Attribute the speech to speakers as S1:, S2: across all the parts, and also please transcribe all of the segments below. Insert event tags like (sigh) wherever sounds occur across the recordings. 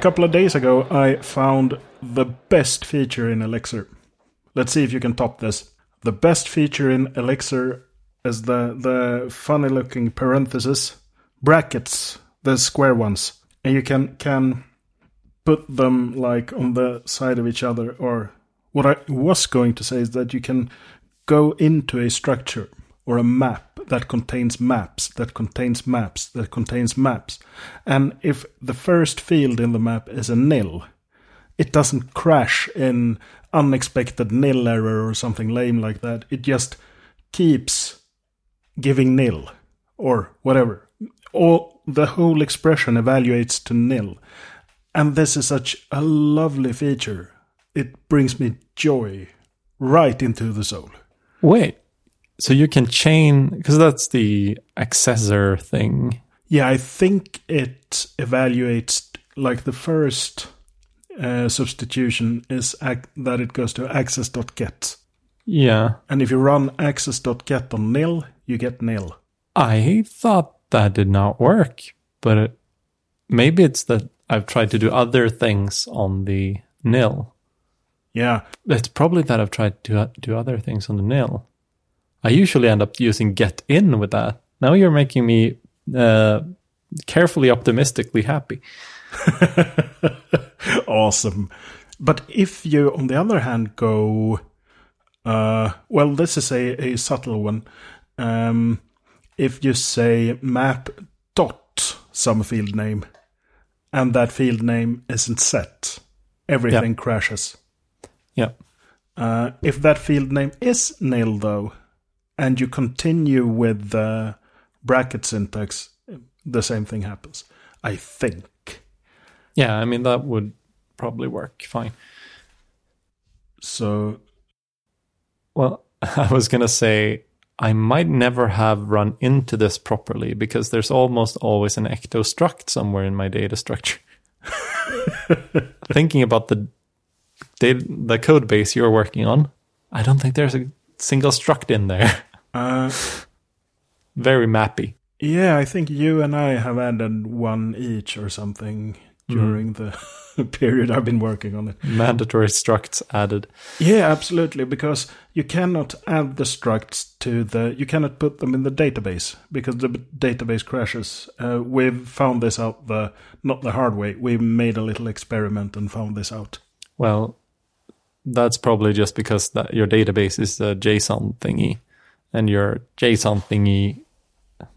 S1: couple of days ago, I found the best feature in Elixir. Let's see if you can top this. The best feature in Elixir is the the funny looking parentheses brackets, the square ones, and you can can put them like on the side of each other. Or what I was going to say is that you can go into a structure or a map that contains maps, that contains maps, that contains maps. And if the first field in the map is a nil, it doesn't crash in unexpected nil error or something lame like that. It just keeps giving nil or whatever. All the whole expression evaluates to nil. And this is such a lovely feature. It brings me joy right into the soul.
S2: Wait, so you can chain because that's the accessor thing.
S1: Yeah, I think it evaluates like the first uh, substitution is ac- that it goes to access.get.
S2: Yeah.
S1: And if you run access.get on nil, you get nil.
S2: I thought that did not work, but it, maybe it's that I've tried to do other things on the nil.
S1: Yeah.
S2: It's probably that I've tried to do other things on the nil. I usually end up using get in with that. Now you're making me uh, carefully optimistically happy. (laughs)
S1: awesome. But if you, on the other hand, go, uh, well, this is a, a subtle one. Um, if you say map dot some field name, and that field name isn't set, everything crashes.
S2: Yeah.
S1: Uh, if that field name is nil, though, and you continue with the bracket syntax, the same thing happens. I think.
S2: Yeah, I mean that would probably work fine.
S1: So,
S2: well, (laughs) I was gonna say I might never have run into this properly because there's almost always an ecto struct somewhere in my data structure. (laughs) Thinking about the data, the code base you're working on, I don't think there's a single struct in there.
S1: Uh,
S2: Very mappy.
S1: Yeah, I think you and I have added one each or something during mm. the (laughs) period I've been working on it.
S2: Mandatory structs added.
S1: Yeah, absolutely, because you cannot add the structs to the. You cannot put them in the database because the database crashes. Uh, we've found this out the not the hard way. We made a little experiment and found this out.
S2: Well, that's probably just because that your database is a JSON thingy and your JSON thingy,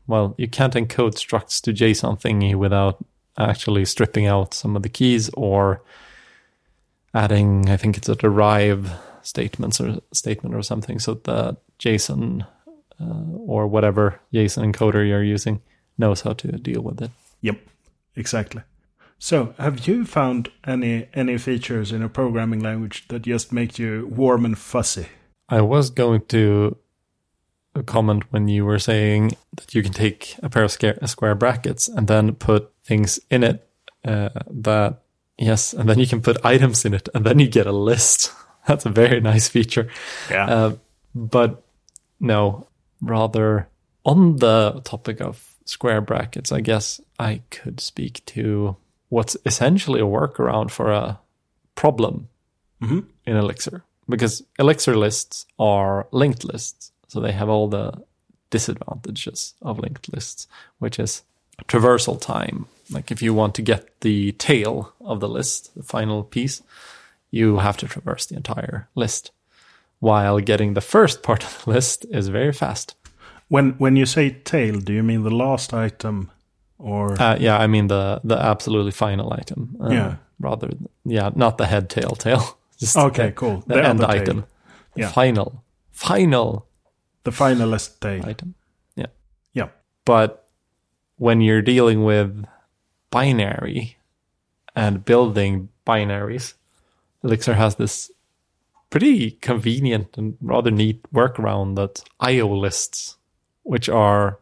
S2: well, you can't encode structs to JSON thingy without actually stripping out some of the keys or adding, I think it's a derive statements or statement or something. So the JSON uh, or whatever JSON encoder you're using knows how to deal with it.
S1: Yep, exactly. So, have you found any any features in a programming language that just make you warm and fuzzy?
S2: I was going to a comment when you were saying that you can take a pair of square brackets and then put things in it uh, that yes, and then you can put items in it, and then you get a list. (laughs) That's a very nice feature.
S1: Yeah. Uh,
S2: but no, rather on the topic of square brackets, I guess I could speak to what's essentially a workaround for a problem
S1: mm-hmm.
S2: in Elixir. Because Elixir lists are linked lists. So they have all the disadvantages of linked lists, which is traversal time. Like if you want to get the tail of the list, the final piece, you have to traverse the entire list. While getting the first part of the list is very fast.
S1: When when you say tail, do you mean the last item or
S2: uh, yeah, I mean the the absolutely final item.
S1: Uh, yeah.
S2: Rather yeah, not the head tail tail. (laughs)
S1: Just okay, the, cool.
S2: The, the end item. Yeah. Final. Final
S1: the finalist day.
S2: Item. Yeah.
S1: Yeah.
S2: But when you're dealing with binary and building binaries, Elixir has this pretty convenient and rather neat workaround that IO lists, which are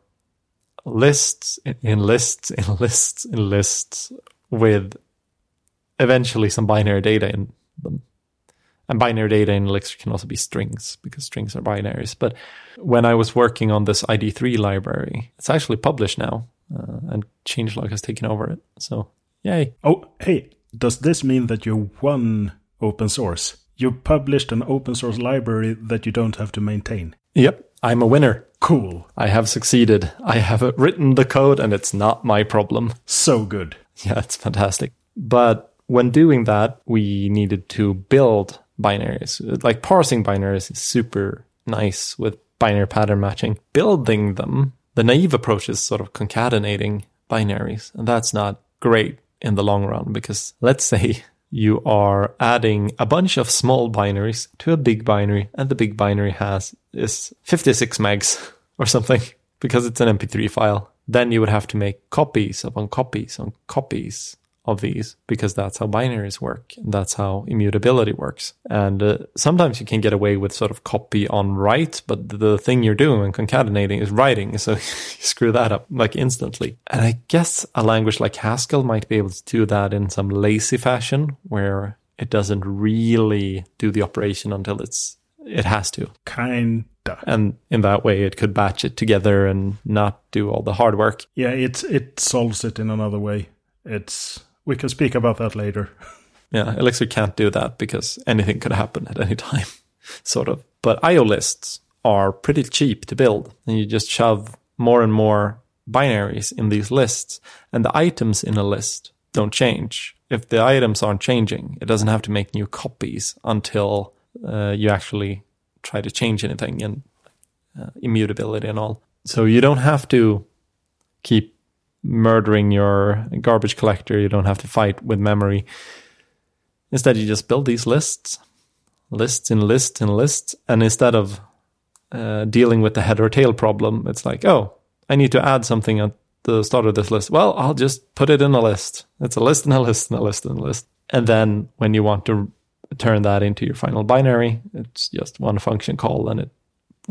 S2: lists in lists in lists in lists with eventually some binary data in them and binary data in Elixir can also be strings because strings are binaries. But when I was working on this ID3 library, it's actually published now, uh, and changelog has taken over it. So yay!
S1: Oh, hey, does this mean that you won open source? You published an open source library that you don't have to maintain.
S2: Yep, I'm a winner.
S1: Cool.
S2: I have succeeded. I have written the code and it's not my problem.
S1: So good. (laughs)
S2: Yeah, it's fantastic. But when doing that, we needed to build binaries. Like parsing binaries is super nice with binary pattern matching. Building them, the naive approach is sort of concatenating binaries. And that's not great in the long run because let's say (laughs) you are adding a bunch of small binaries to a big binary and the big binary has is 56 megs (laughs) or something because it's an mp3 file then you would have to make copies upon copies on copies of these because that's how binaries work. And that's how immutability works. And uh, sometimes you can get away with sort of copy on write but the thing you're doing when concatenating is writing. (laughs) So you screw that up like instantly. And i guess a language like haskell might be able to do that in some lazy fashion where it doesn't really do the operation until it's it has to.
S1: Kinda.
S2: and in that way it could batch it together and not do all the hard work.
S1: Yeah, it it solves it in another way. It's we can speak about that later. (laughs)
S2: Yeah, Elixir can't do that because anything could happen at any time, (laughs) sort of. But IO lists are pretty cheap to build, and you just shove more and more binaries in these lists, and the items in a list don't change. If the items aren't changing, it doesn't have to make new copies until uh, you actually try to change anything and uh, immutability and all. So you don't have to keep murdering your garbage collector. You don't have to fight with memory. Instead, you just build these lists, lists in lists in lists, and instead of uh, dealing with the head or tail problem, it's like, oh, I need to add something at the start of this list. Well, I'll just put it in a list. It's a list and a list and a list and a list. And then when you want to turn that into your final binary, it's just one function call, and it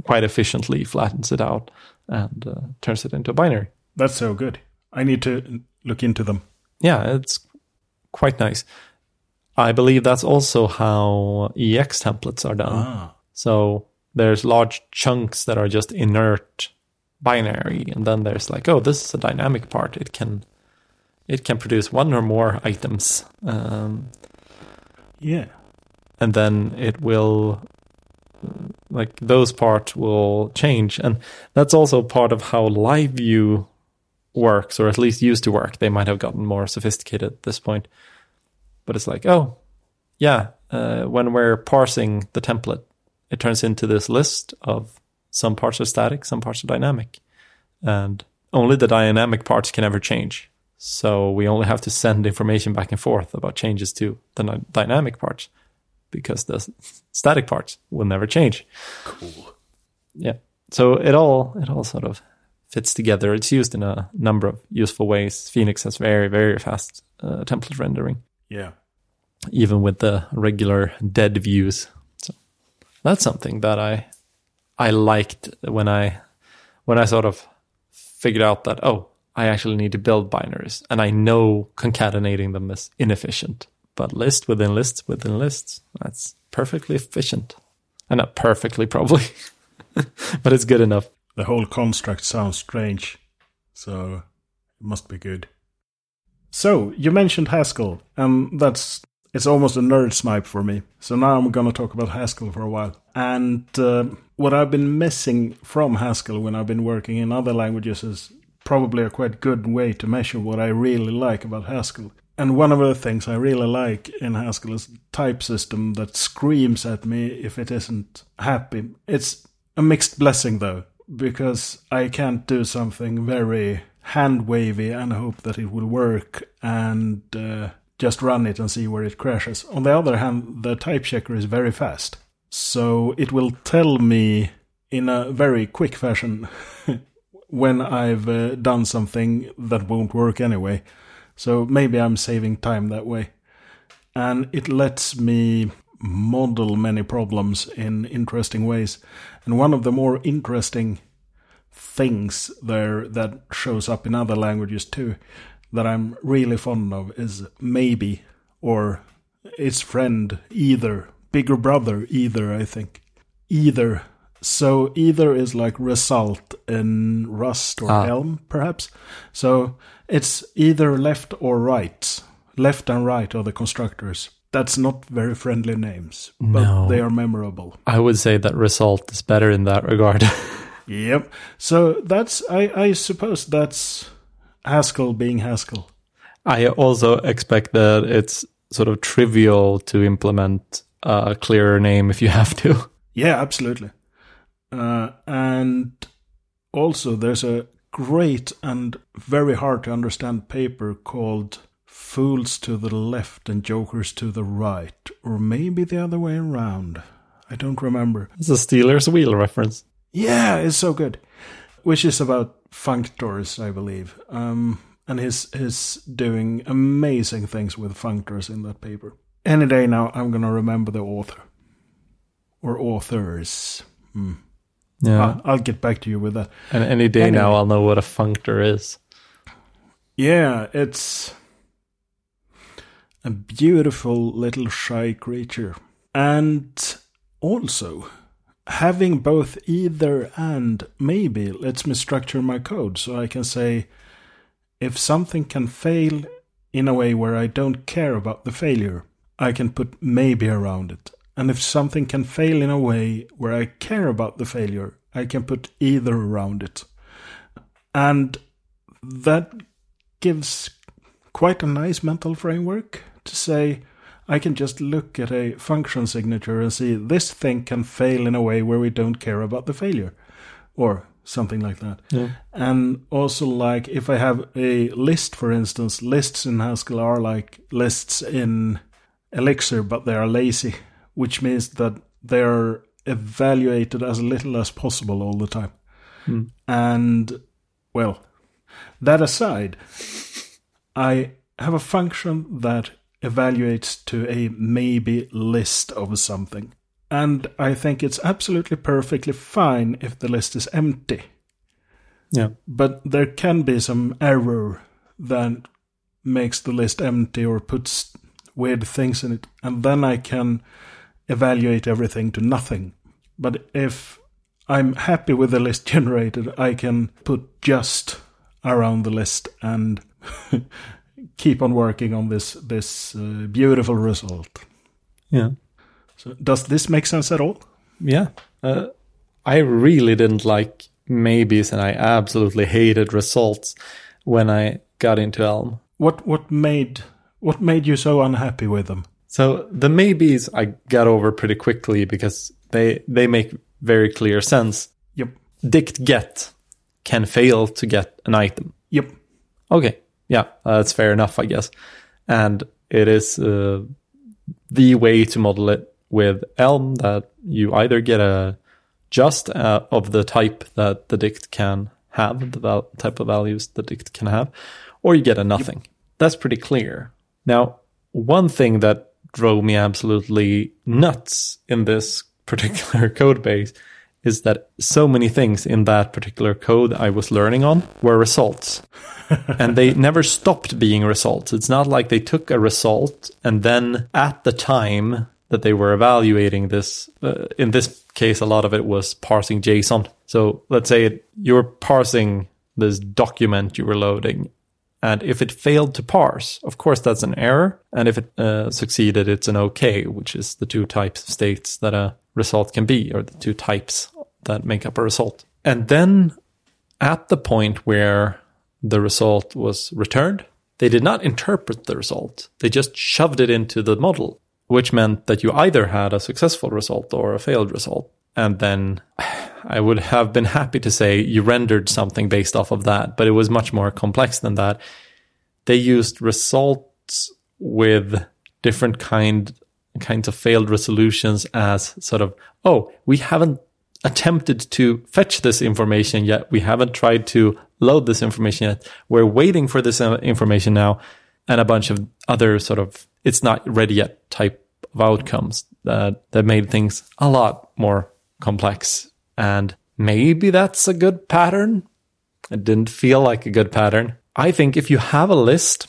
S2: quite efficiently flattens it out and uh, turns it into a binary.
S1: That's so good. I need to look into them.
S2: yeah, it's quite nice. I believe that's also how EEx templates are done.
S1: Ah,
S2: So there's large chunks that are just inert binary, and then there's like, oh, this is a dynamic part. It can it can produce one or more items, um,
S1: yeah.
S2: and then it will like those parts will change, and that's also part of how live view works, or at least used to work. They might have gotten more sophisticated at this point, but it's like, oh, yeah, uh, when we're parsing the template, it turns into this list of some parts are static, some parts are dynamic, and only the dynamic parts can ever change. So we only have to send information back and forth about changes to the dy- dynamic parts because the static parts will never change.
S1: Cool.
S2: Yeah. So it all it all sort of fits together. It's used in a number of useful ways. Phoenix has very very fast uh, template rendering,
S1: Yeah.
S2: even with the regular dead views. So that's something that I I liked when I when I sort of figured out that oh I actually need to build binaries and I know concatenating them is inefficient. But list within lists within lists, that's perfectly efficient. And not perfectly probably. (laughs) but it's good enough.
S1: The whole construct sounds strange, so it must be good. So you mentioned Haskell, and that's it's almost a nerd snipe for me. So now I'm gonna talk about Haskell for a while. And uh, what I've been missing from Haskell when I've been working in other languages is probably a quite good way to measure what I really like about Haskell. And one of the things I really like in Haskell is type system that screams at me if it isn't happy. It's a mixed blessing though, because I can't do something very hand wavy and hope that it will work and uh, just run it and see where it crashes. On the other hand, the type checker is very fast. So it will tell me in a very quick fashion (laughs) when I've uh, done something that won't work anyway. So maybe I'm saving time that way. And it lets me model many problems in interesting ways. And one of the more interesting things there that shows up in other languages too that I'm really fond of is maybe or its friend either bigger brother either I think either so either is like result in rust or
S2: Ah.
S1: elm perhaps so it's either left or right Left and right are the constructors. That's not very friendly names, but
S2: No.
S1: they are memorable.
S2: I would say that result is better in that regard. (laughs)
S1: Yep. So that's I, I suppose that's Haskell being Haskell.
S2: I also expect that it's sort of trivial to implement a clearer name if you have to. (laughs)
S1: Yeah, absolutely. Uh, and also, there's a great and very hard to understand paper called Fools to the Left and Jokers to the Right, or maybe the other way around. I don't remember.
S2: It's a Stealers Wheel reference.
S1: Yeah, it's so good. Which is about functors, I believe. Um, and he's, he's doing amazing things with functors in that paper. Any day now, I'm going to remember the author. Or authors. Hmm.
S2: Yeah.
S1: I'll, I'll get back to you with that.
S2: and any day
S1: Anyway.
S2: now I'll know what a functor is.
S1: Yeah, it's a beautiful little shy creature. And also, having both either and maybe lets me structure my code so I can say if something can fail in a way where I don't care about the failure, I can put maybe around it. And if something can fail in a way where I care about the failure, I can put either around it. And that gives quite a nice mental framework to say I can just look at a function signature and see this thing can fail in a way where we don't care about the failure or something like that.
S2: Yeah.
S1: And also like if I have a list for instance, lists in Haskell are like lists in Elixir but they are lazy, which means that they are evaluated as little as possible all the time.
S2: Hmm.
S1: And well, that aside, I have a function that evaluates to a maybe list of something. And I think it's absolutely perfectly fine if the list is empty.
S2: Yeah.
S1: But there can be some error that makes the list empty or puts weird things in it. And then I can evaluate everything to nothing. But if I'm happy with the list (laughs) generated, I can put just around the list and (laughs) keep on working on this this uh, beautiful result.
S2: Yeah.
S1: So does this make sense at all?
S2: Yeah. Uh, I really didn't like maybes and I absolutely hated results when I got into Elm.
S1: What what made what made you so unhappy with them?
S2: So the maybes I got over pretty quickly because they they make very clear sense.
S1: Yep.
S2: Dict get can fail to get an item.
S1: Yep.
S2: Okay, yeah, that's fair enough, I guess. And it is uh, the way to model it with Elm that you either get a just uh, of the type that the dict can have, the val- type of values the dict can have, or you get a nothing. That's pretty clear. Now, one thing that drove me absolutely nuts in this (laughs) particular code base is that so many things in that particular code I was learning on were results. (laughs) and they never stopped being results. It's not like they took a result and then at the time that they were evaluating this, uh, in this case, a lot of it was parsing JSON. So let's say it, you were parsing this document you were loading. And if it failed to parse, of course, that's an error. And if it uh, succeeded, it's an OK, which is the two types of states that a result can be, or the two types that make up a result. And then at the point where the result was returned, they did not interpret the result. They just shoved it into the model, which meant that you either had a successful result or a failed result. And then I would have been happy to say you rendered something based off of that, but it was much more complex than that. They used results with different kind kinds of failed resolutions as sort of, oh, we haven't attempted to fetch this information yet. We haven't tried to load this information yet. We're waiting for this uh, information now and a bunch of other sort of it's not ready yet type of outcomes that, that made things a lot more complex. And maybe that's a good pattern. It didn't feel like a good pattern. I think if you have a list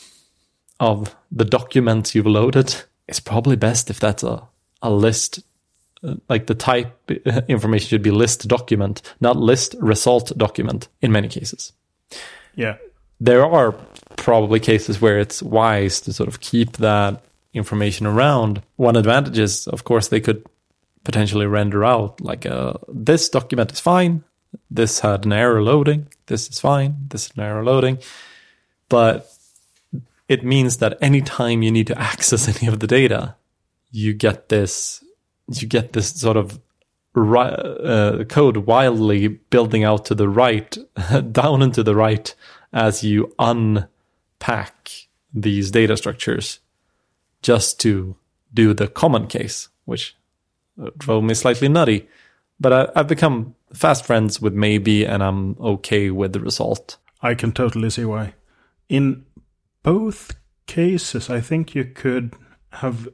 S2: of the documents you've loaded, it's probably best if that's a, a list uh, like the type uh, information should be list document, not list result document in many cases.
S1: Yeah.
S2: there are probably cases where it's wise to sort of keep that information around. One advantage is, of course, they could potentially render out like uh, this document is fine, this had an error loading, this is fine, this is an error loading, but it means that anytime you need to access (laughs) any of the data, you get this you get this sort of uh, code wildly building out to the right, (laughs) down and to the right, as you unpack these data structures just to do the common case, which drove me slightly nutty. But I, have become fast friends with Maybe, and I'm okay with the result.
S1: I can totally see why. In both cases, I think you could have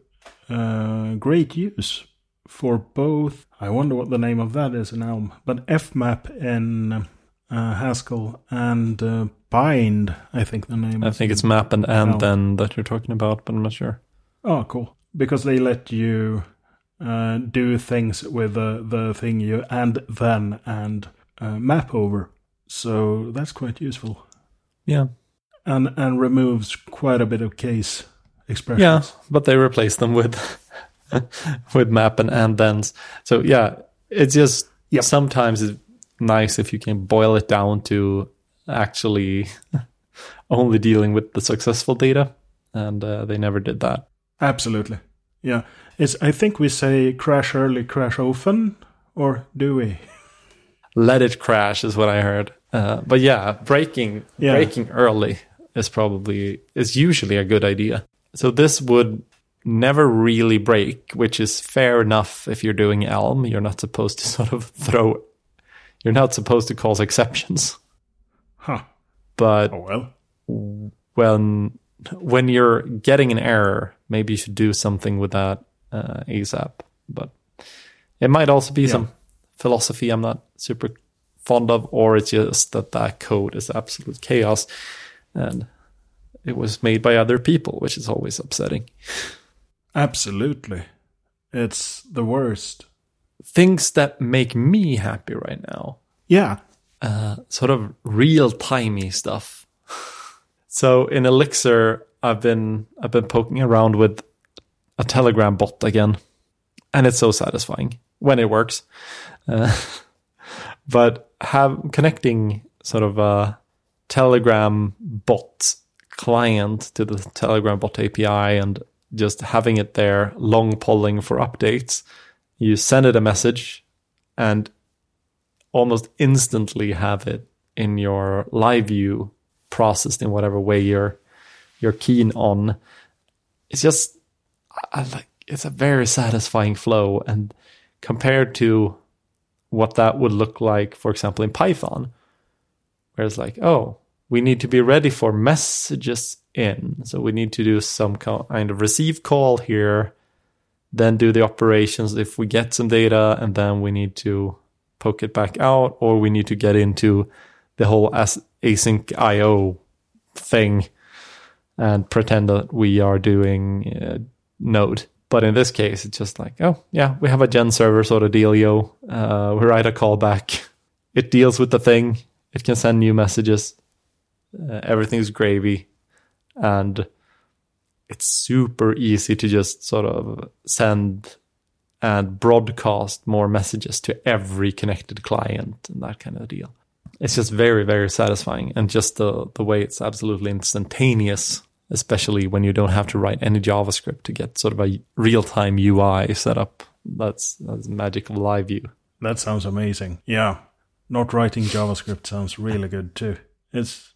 S1: uh, great use for both. I wonder what the name of that is in Elm, but FMAP in uh, Haskell and uh, Bind, I think the name.
S2: I think it's map and and then that you're talking about, but I'm not sure.
S1: Oh, cool! Because they let you uh, do things with the the thing you and then and uh, map over, so that's quite useful.
S2: Yeah,
S1: and and removes quite a bit of case expressions.
S2: Yeah, but they replace them with (laughs) with map and and thens. So yeah, it's just yep. sometimes it's nice if you can boil it down to actually (laughs) only dealing with the successful data, and uh, they never did that.
S1: Absolutely, yeah. It's I think we say crash early, crash often, or do we?
S2: Let it crash is what I heard. Uh, but yeah, breaking yeah. breaking early is probably is usually a good idea. So this would never really break, which is fair enough if you're doing Elm. You're not supposed to (laughs) sort of throw, you're not supposed to cause exceptions.
S1: Huh.
S2: But
S1: oh,
S2: well. when when you're getting an error, maybe you should do something with that uh, ASAP. But it might also be yeah. some philosophy I'm not super fond of, or it's just that that code is absolute chaos, and it was made by other people, which is always upsetting.
S1: Absolutely. It's the worst.
S2: Things that make me happy right now.
S1: Yeah.
S2: Uh, sort of real timey stuff. (laughs) so in Elixir, I've been I've been poking around with a Telegram bot again, and it's so satisfying when it works. Uh, (laughs) but have connecting sort of a Telegram bot client to the Telegram bot API and just having it there, long polling for updates. You send it a message and almost instantly have it in your live view processed in whatever way you're you're keen on. It's just I like it's a very satisfying flow and compared to what that would look like, for example, in Python, where it's like, oh, we need to be ready for messages in. So we need to do some kind of receive call here, then do the operations if we get some data, and then we need to poke it back out, or we need to get into the whole async IO thing and pretend that we are doing uh, Node. But in this case, it's just like, oh, yeah, we have a gen server sort of dealio. Uh, we write a callback. (laughs) It deals with the thing. It can send new messages uh, everything's gravy, and it's super easy to just sort of send and broadcast more messages to every connected client and that kind of deal. It's just very, very satisfying, and just the the way it's absolutely instantaneous, especially when you don't have to write any JavaScript to get sort of a real time UI set up. That's that's magic of live view.
S1: That sounds amazing. Yeah, not writing JavaScript sounds really good too. It's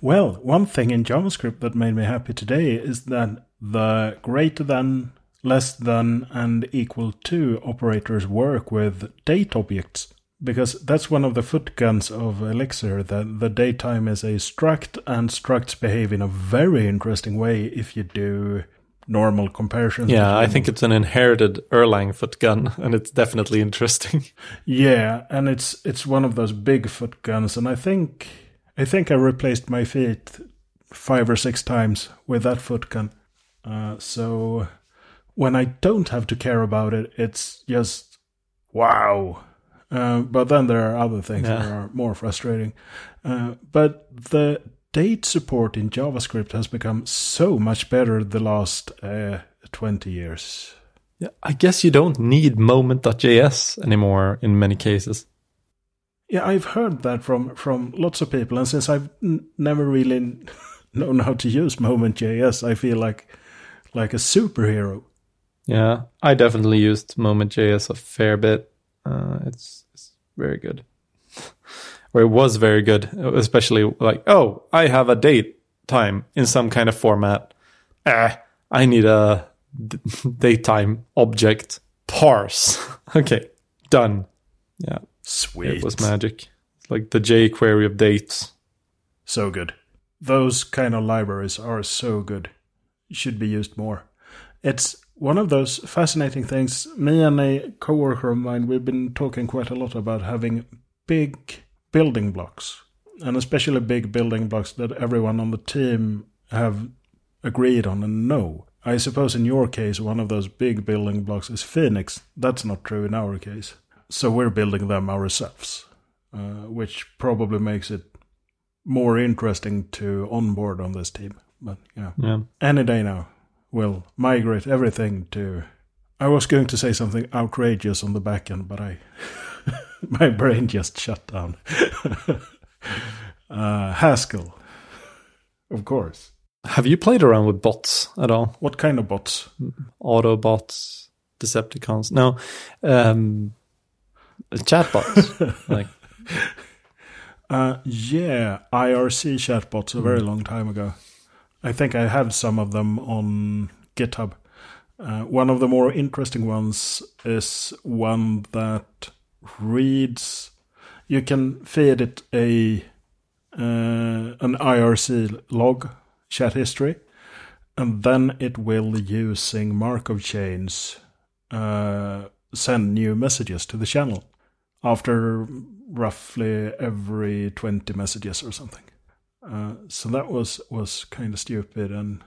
S1: well, one thing in JavaScript that made me happy today is that the greater than, less than, and equal to operators work with date objects. Because that's one of the footguns of Elixir, that the DateTime is a struct, and structs behave in a very interesting way if you do normal comparisons.
S2: Yeah, I think it's an inherited Erlang footgun, (laughs) and it's definitely interesting. (laughs)
S1: Yeah, and it's it's one of those big footguns, and I think I think I replaced my feet five or six times with that foot gun. Uh, so when I don't have to care about it, it's just wow. Uh, but then there are other things yeah. that are more frustrating. Uh, but the date support in JavaScript has become so much better the last uh, 20 years.
S2: Yeah, I guess you don't need moment.js anymore in many cases.
S1: Yeah, I've heard that from from lots of people, and since I've n- never really (laughs) known how to use Moment.js, I feel like like a superhero.
S2: Yeah, I definitely used Moment.js a fair bit. Uh, it's it's very good, (laughs) or it was very good, especially like oh, I have a date time in some kind of format. Ah, I need a d- (laughs) date time object parse. (laughs) okay, done. Yeah,
S1: Sweet.
S2: it was magic. Like the jQuery of dates.
S1: So good. Those kind of libraries are so good. Should be used more. It's one of those fascinating things. Me and a coworker of mine, we've been talking quite a lot about having big building blocks, and especially big building blocks that everyone on the team have agreed on and know. I suppose in your case, one of those big building blocks is Phoenix. That's not true in our case. So we're building them ourselves, uh, which probably makes it more interesting to onboard on this team. But yeah,
S2: Yeah.
S1: any day now, we'll migrate everything to. I was going to say something outrageous on the back end, but I. (laughs) my brain just shut down. (laughs) uh, Haskell. Of course.
S2: Have you played around with bots at all?
S1: What kind of bots?
S2: Autobots, Decepticons? No, um, chatbots. (laughs) like
S1: Uh, yeah, IRC chatbots a very long time ago. I think I have some of them on GitHub. Uh, one of the more interesting ones is one that reads. You can feed it a uh, an IRC log chat history, and then it will, using Markov chains, uh, send new messages to the channel after roughly every 20 messages or something. Uh, so that was was kind of stupid and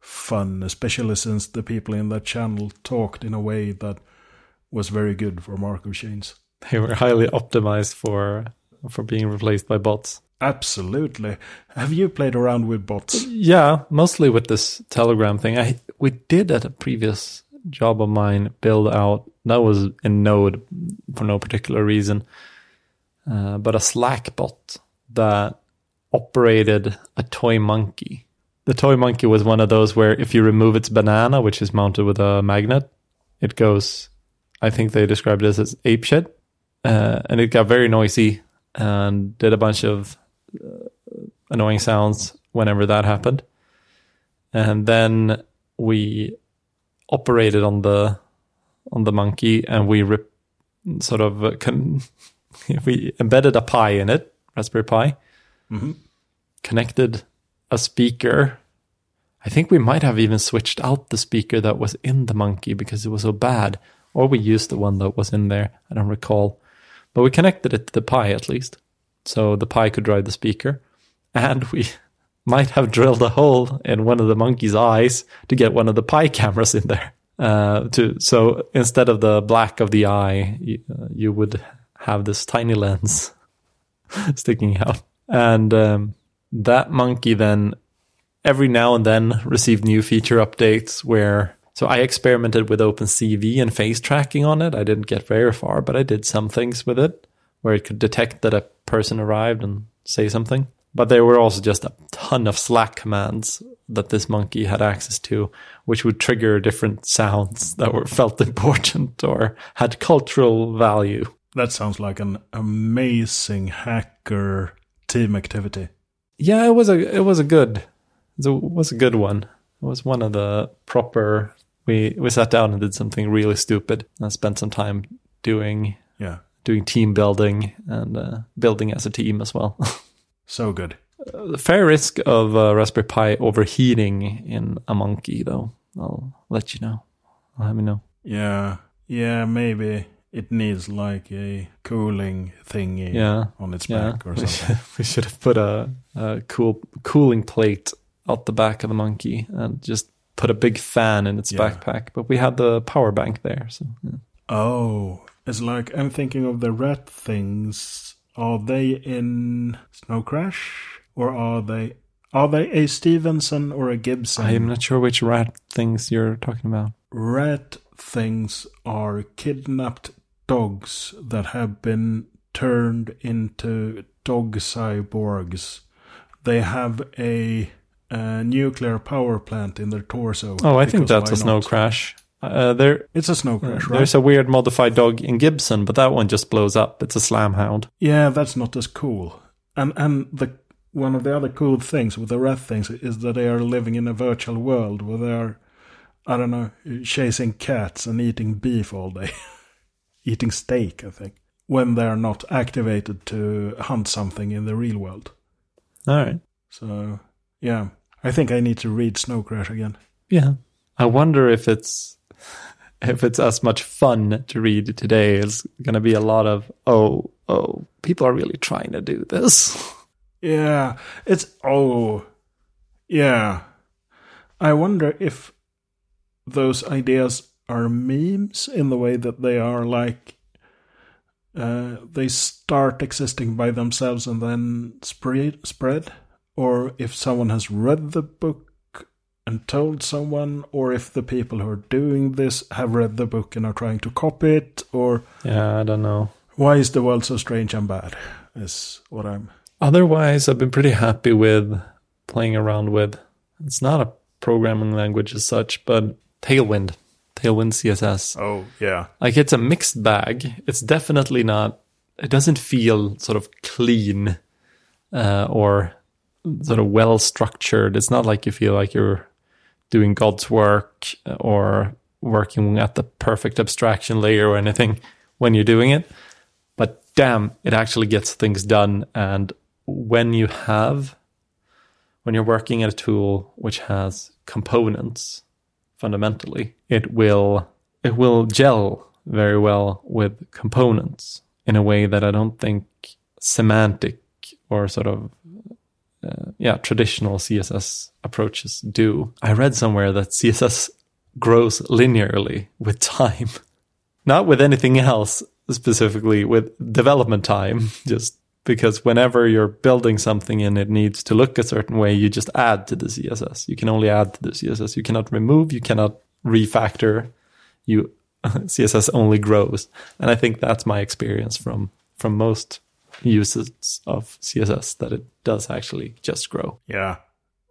S1: fun, especially since the people in that channel talked in a way that was very good for Markov chains.
S2: they were highly optimized for for being replaced by bots.
S1: Absolutely. Have you played around with bots?
S2: Yeah, mostly with this Telegram thing. I we did at a previous job of mine build out that was in Node for no particular reason, uh, but a Slack bot that operated a toy monkey. The toy monkey was one of those where if you remove its banana, which is mounted with a magnet, it goes. I think they described it as apeshit, uh, and it got very noisy and did a bunch of annoying sounds whenever that happened. And then we operated on the on the monkey and we rip, sort of uh, (laughs) con- we embedded a pie in it, Raspberry Pi,
S1: Mhm.
S2: Connected a speaker. I think we might have even switched out the speaker that was in the monkey because it was so bad, or we used the one that was in there. I don't recall, but we connected it to the Pi at least, so the Pi could drive the speaker, and we (laughs) might have drilled a hole in one of the monkey's eyes to get one of the Pi cameras in there. Uh, to so instead of the black of the eye, you, uh, you would have this tiny lens (laughs) sticking out, and um, that monkey then every now and then received new feature updates where. So I experimented with OpenCV and face tracking on it. I didn't get very far, but I did some things with it where it could detect that a person arrived and say something. But there were also just a ton of Slack commands that this monkey had access to, which would trigger different sounds that were felt (laughs) important or had cultural value.
S1: That sounds like an amazing hacker team activity.
S2: Yeah, it was a it was a good it was a good one. It was one of the proper. We we sat down and did something really stupid and spent some time doing
S1: Yeah,
S2: doing team building and uh, building as a team as well. (laughs)
S1: so good.
S2: the fair risk of uh, Raspberry Pi overheating in a monkey, though. I'll let you know. I'll let me know.
S1: Yeah, yeah, maybe it needs like a cooling thingy
S2: Yeah,
S1: on its
S2: yeah.
S1: back or something. (laughs)
S2: we should have put a, a cool cooling plate out the back of the monkey and just put a big fan in its
S1: Yeah.
S2: backpack. But we had the power bank there, so yeah.
S1: Oh, it's like I'm thinking of the rat things. Are they in Snow Crash or are they Are they a Stephenson or a Gibson?
S2: I'm not sure which rat things you're talking about.
S1: Rat things are kidnapped dogs that have been turned into dog cyborgs. They have a, a nuclear power plant in their torso.
S2: Oh, I think that's a snow
S1: not?
S2: crash. Uh, there,
S1: It's a snow crash, right?
S2: there's a weird modified dog in Gibson, but that one just blows up. It's a slam hound.
S1: Yeah, that's not as cool. And and the one of the other cool things with the rat things is that they are living in a virtual world where they are, I don't know, chasing cats and eating beef all day, (laughs) eating steak. I think when they are not activated to hunt something in the real world.
S2: All right.
S1: So yeah, I think I need to read Snow Crash again.
S2: Yeah. I wonder if it's (laughs) if it's as much fun to read today. It's going to be a lot of oh oh people are really trying to do this. (laughs)
S1: Yeah, it's oh, yeah. I wonder if those ideas are memes in the way that they are like uh, they start existing by themselves and then spread spread, or if someone has read the book and told someone, or if the people who are doing this have read the book and are trying to copy it, or
S2: Yeah, I don't know.
S1: why is the world so strange and bad? Is what I'm.
S2: Otherwise, I've been pretty happy with playing around with. It's not a programming language as such, but Tailwind, Tailwind CSS.
S1: Oh yeah.
S2: Like it's a mixed bag. It's definitely not. It doesn't feel sort of clean uh, or sort of well structured. It's not like you feel like you're doing God's work or working at the perfect abstraction layer or anything when you're doing it. But damn, it actually gets things done. And when you have, when you're working at a tool which has components, fundamentally, it will it will gel very well with components in a way that I don't think semantic or sort of uh, yeah traditional CSS approaches do. I read somewhere that CSS grows linearly with time, (laughs) not with anything else specifically with development time. (laughs) Just because whenever you're building something and it needs to look a certain way, you just add to the CSS. You can only add to the CSS. You cannot remove. You cannot refactor. You (laughs) CSS only grows, and I think that's my experience from from most uses of CSS that it does actually just grow.
S1: Yeah.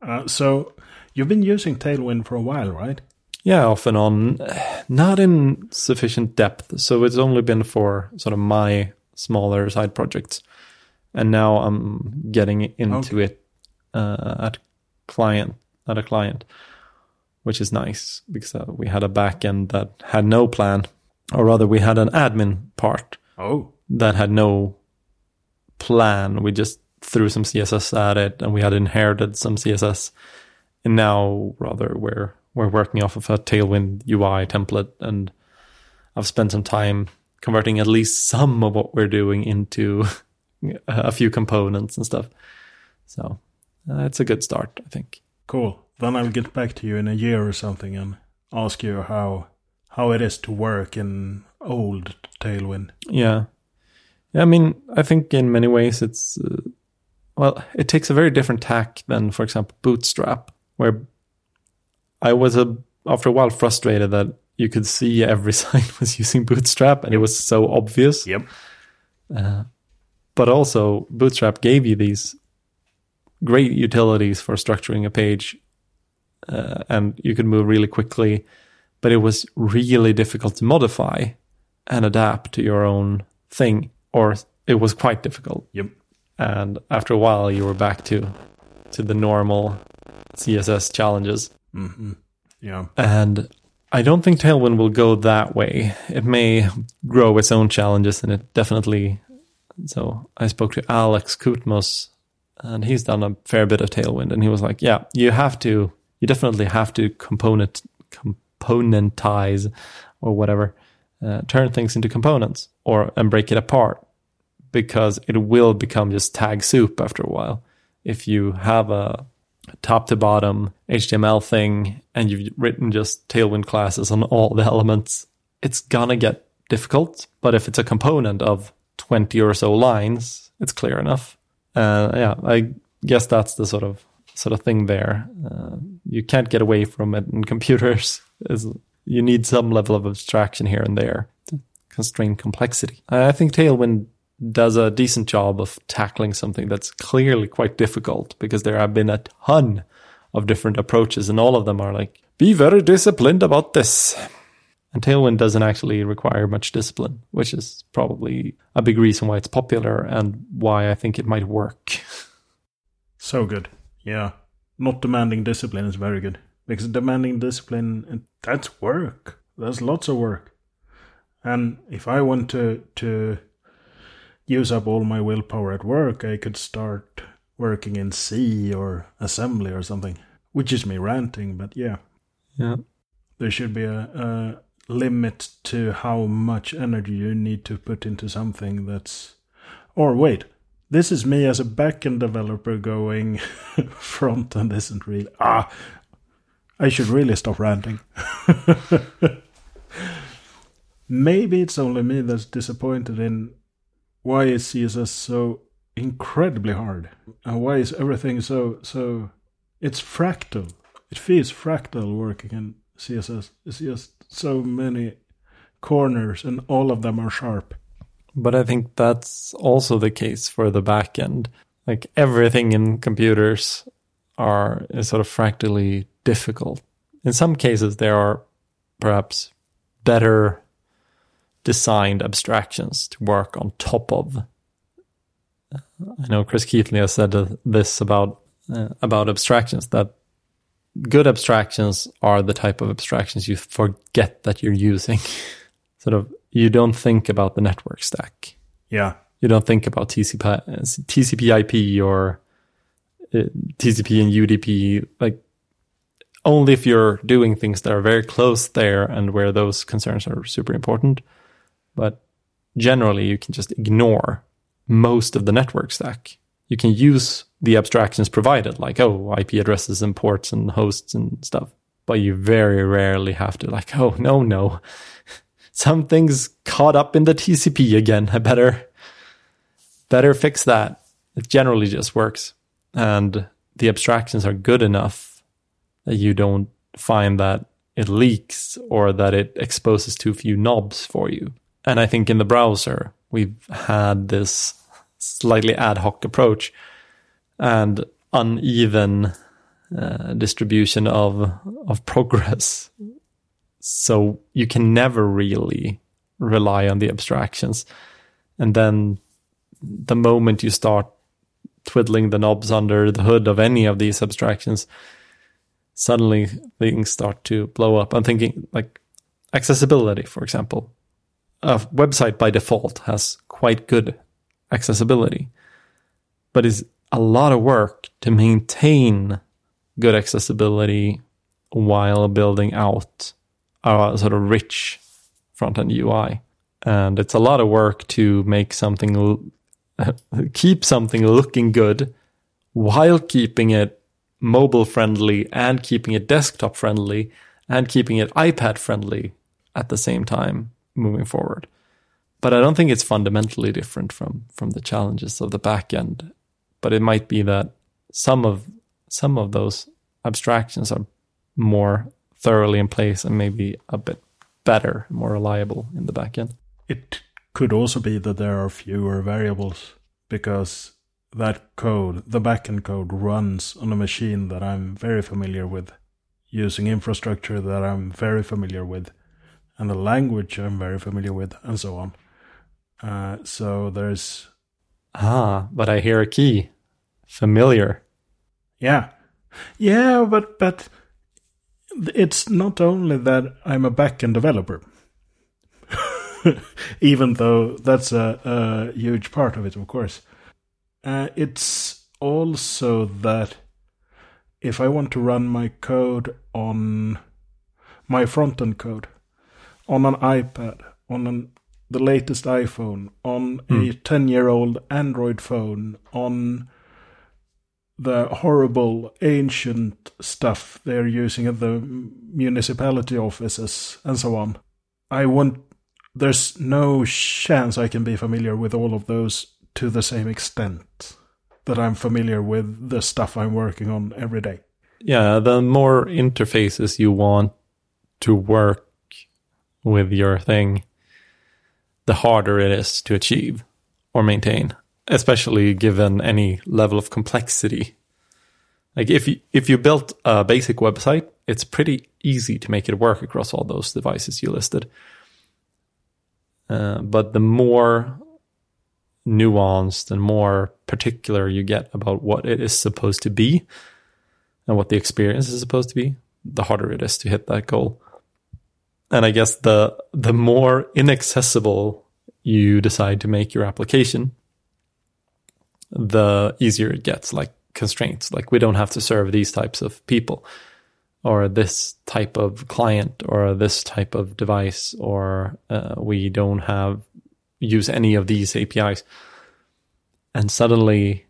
S1: Uh, so you've been using Tailwind for a while, right?
S2: Yeah, off and on, (sighs) not in sufficient depth. So it's only been for sort of my smaller side projects, and now I'm getting into
S1: Okay.
S2: it uh, at client at a client, which is nice because uh, we had a backend that had no plan, or rather, we had an admin part
S1: Oh.
S2: that had no plan. We just threw some CSS at it, and we had inherited some CSS. And now, rather, we're we're working off of a Tailwind UI template, and I've spent some time converting at least some of what we're doing into (laughs) a few components and stuff. So uh, it's a good start, I think.
S1: Cool. Then I'll get back to you in a year or something and ask you how how it is to work in old Tailwind.
S2: Yeah. Yeah, I mean, I think in many ways it's, uh, well, it takes a very different tack than, for example, Bootstrap, where I was, a, after a while, frustrated that you could see every (laughs) site was using Bootstrap and it was so obvious.
S1: Yep.
S2: Uh, but also, Bootstrap gave you these great utilities for structuring a page uh, and you could move really quickly, but it was really difficult to modify and adapt to your own thing, or it was quite difficult.
S1: Yep.
S2: And after a while, you were back to to the normal CSS challenges.
S1: hmm Yeah.
S2: And I don't think Tailwind will go that way. It may grow its own challenges, and it definitely. So I spoke to Alex Koutmos, and he's done a fair bit of Tailwind, and he was like, "Yeah, you have to. You definitely have to component componentize, or whatever, uh, turn things into components, or and break it apart, because it will become just tag soup after a while. If you have a top to bottom HTML thing and you've written just Tailwind classes on all the elements, it's gonna get difficult. But if it's a component of 20 or so lines, it's clear enough. Uh, yeah, I guess that's the sort of sort of thing there. Uh, you can't get away from it in computers. (laughs) You need some level of abstraction here and there to constrain complexity. I think Tailwind does a decent job of tackling something that's clearly quite difficult because there have been a ton of different approaches and all of them are like, be very disciplined about this. And Tailwind doesn't actually require much discipline, which is probably a big reason why it's popular and why I think it might work. (laughs)
S1: So good. Yeah. Not demanding discipline is very good. Because demanding discipline, that's work. That's lots of work. And if I want to, to use up all my willpower at work, I could start working in C or assembly or something. Which is me ranting, but yeah.
S2: Yeah.
S1: There should be a, a limit to how much energy you need to put into something that's. Or wait, this is me as a backend developer going (laughs) front end isn't really. Ah, I should really stop ranting. (laughs) Maybe it's only me that's disappointed in why is CSS so incredibly hard, and why is everything so so? It's fractal. It feels fractal working in CSS. It's just so many corners, and all of them are sharp.
S2: But I think that's also the case for the backend. Like everything in computers are is sort of fractally difficult. In some cases, there are perhaps better designed abstractions to work on top of. I know Chris Keathley has said this about uh, about abstractions that good abstractions are the type of abstractions you forget that you're using. (laughs) sort of, you don't think about the network stack.
S1: Yeah.
S2: You don't think about TCP, TCP IP or uh, TCP and UDP. Like, only if you're doing things that are very close there and where those concerns are super important. But generally, you can just ignore most of the network stack. You can use the abstractions provided, like, oh, IP addresses and ports and hosts and stuff. But you very rarely have to, like, (laughs) oh, no, no. (laughs) Something's caught up in the TCP again. I better, better fix that. It generally just works. And the abstractions are good enough that you don't find that it leaks or that it exposes too few knobs for you. And I think in the browser, we've had this slightly ad hoc approach and uneven uh, distribution of of progress. So you can never really rely on the abstractions. And then the moment you start twiddling the knobs under the hood of any of these abstractions, suddenly things start to blow up. I'm thinking like accessibility, for example a website by default has quite good accessibility, but is a lot of work to maintain good accessibility while building out a sort of rich front end UI. And it's a lot of work to make something, (laughs) keep something looking good while keeping it mobile friendly and keeping it desktop friendly and keeping it iPad friendly at the same time moving forward. But I don't think it's fundamentally different from from the challenges of the back end. But it might be that some of some of those abstractions are more thoroughly in place and maybe a bit better, more reliable in the back end.
S1: It could also be that there are fewer variables because that code, the backend code, runs on a machine that I'm very familiar with, using infrastructure that I'm very familiar with and the language I'm very familiar with, and so on. Uh, so there's.
S2: Ah, but I hear a key. Familiar.
S1: Yeah. Yeah, but but it's not only that I'm a backend developer, (laughs) even though that's a, a, huge part of it, of course. Uh, it's also that if I want to run my code on my front end code, on an iPad, on an, the latest iPhone, on mm. a 10 year old Android phone, on the horrible ancient stuff they're using at the municipality offices and so on. I want there's no chance I can be familiar with all of those to the same extent. that I'm familiar with the stuff I'm working on every day.
S2: Yeah, the more interfaces you want to work with your thing, the harder it is to achieve or maintain, especially given any level of complexity. Like if you if you built a basic website, it's pretty easy to make it work across all those devices you listed. Uh, but the more nuanced and more particular you get about what it is supposed to be and what the experience is supposed to be, the harder it is to hit that goal. And I guess the the more inaccessible you decide to make your application, the easier it gets. Like constraints, like we don't have to serve these types of people, or this type of client, or this type of device, or uh, we don't have use any of these APIs. And suddenly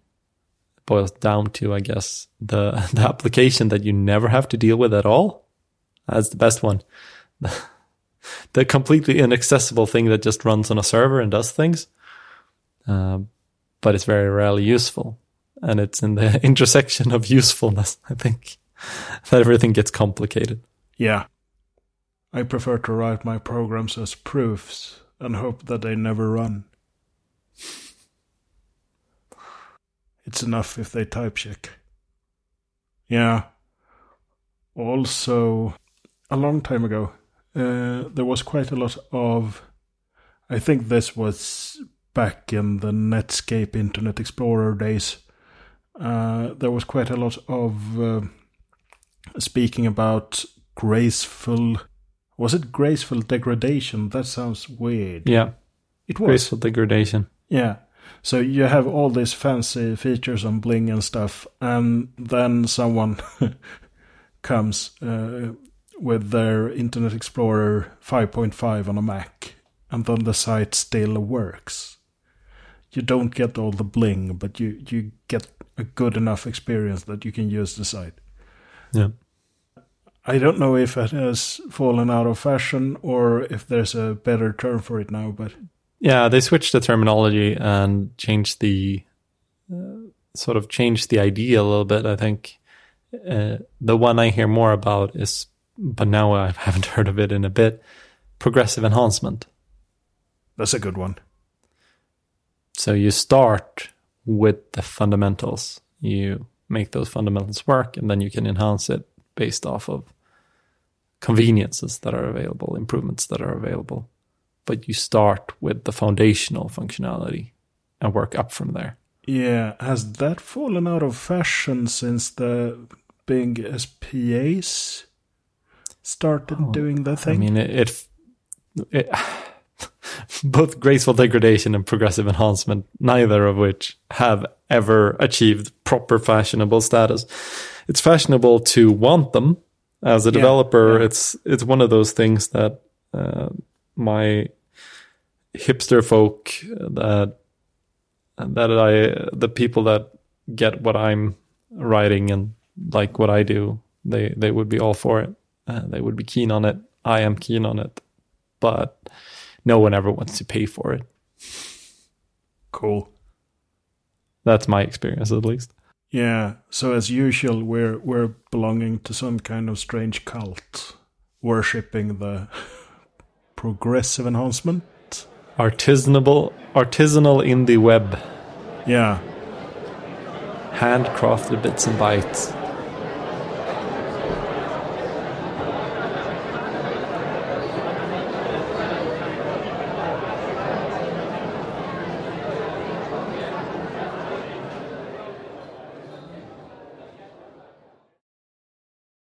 S2: boils down to, I guess, the (laughs) the application that you never have to deal with at all. That's the best one. (laughs) the completely inaccessible thing that just runs on a server and does things, uh, but it's very rarely useful. And it's in the (laughs) intersection of usefulness, I think, (laughs) that everything gets complicated.
S1: Yeah. I prefer to write my programs as proofs and hope that they never run. It's enough if they type check. Yeah. Also, a long time ago, uh, there was quite a lot of. I think this was back in the Netscape Internet Explorer days. Uh, there was quite a lot of uh, speaking about graceful. Was it graceful degradation? That sounds weird.
S2: Yeah.
S1: It was.
S2: Graceful degradation.
S1: Yeah. So you have all these fancy features on Bling and stuff, and then someone (laughs) comes uh, with their Internet Explorer 5.5 on a Mac, and then the site still works. You don't get all the bling, but you, you get a good enough experience that you can use the site.
S2: Yeah.
S1: I don't know if it has fallen out of fashion or if there's a better term for it now, but
S2: Yeah, they switched the terminology and changed the uh, sort of changed the idea a little bit. I think uh, the one I hear more about is, but now I haven't (laughs) heard of it in a bit. Progressive enhancement.
S1: that's a good one.
S2: So you start with the fundamentals. You make those fundamentals work, and then you can enhance it based off of conveniences that are available, improvements that are available. But you start with the foundational functionality and work up from there.
S1: Yeah, has that fallen out of fashion since the big SPAs started doing the thing?
S2: I mean, it, it, it (laughs) both graceful degradation and progressive enhancement, neither of which have ever achieved proper fashionable status. It's fashionable to want them as a
S1: Yeah,
S2: developer.
S1: yeah.
S2: It's it's one of those things that uh, my hipster folk that that I the people that get what I'm writing and like what I do, they they would be all for it. Uh, they would be keen on it. I am keen on it, but no one ever wants to pay for it.
S1: cool.
S2: That's my experience, at least.
S1: Yeah, so as usual, we're we're belonging to some kind of strange cult, worshipping the (laughs) progressive enhancement.
S2: Artisanal, artisanal indie web,
S1: Yeah,
S2: handcrafted bits and bytes.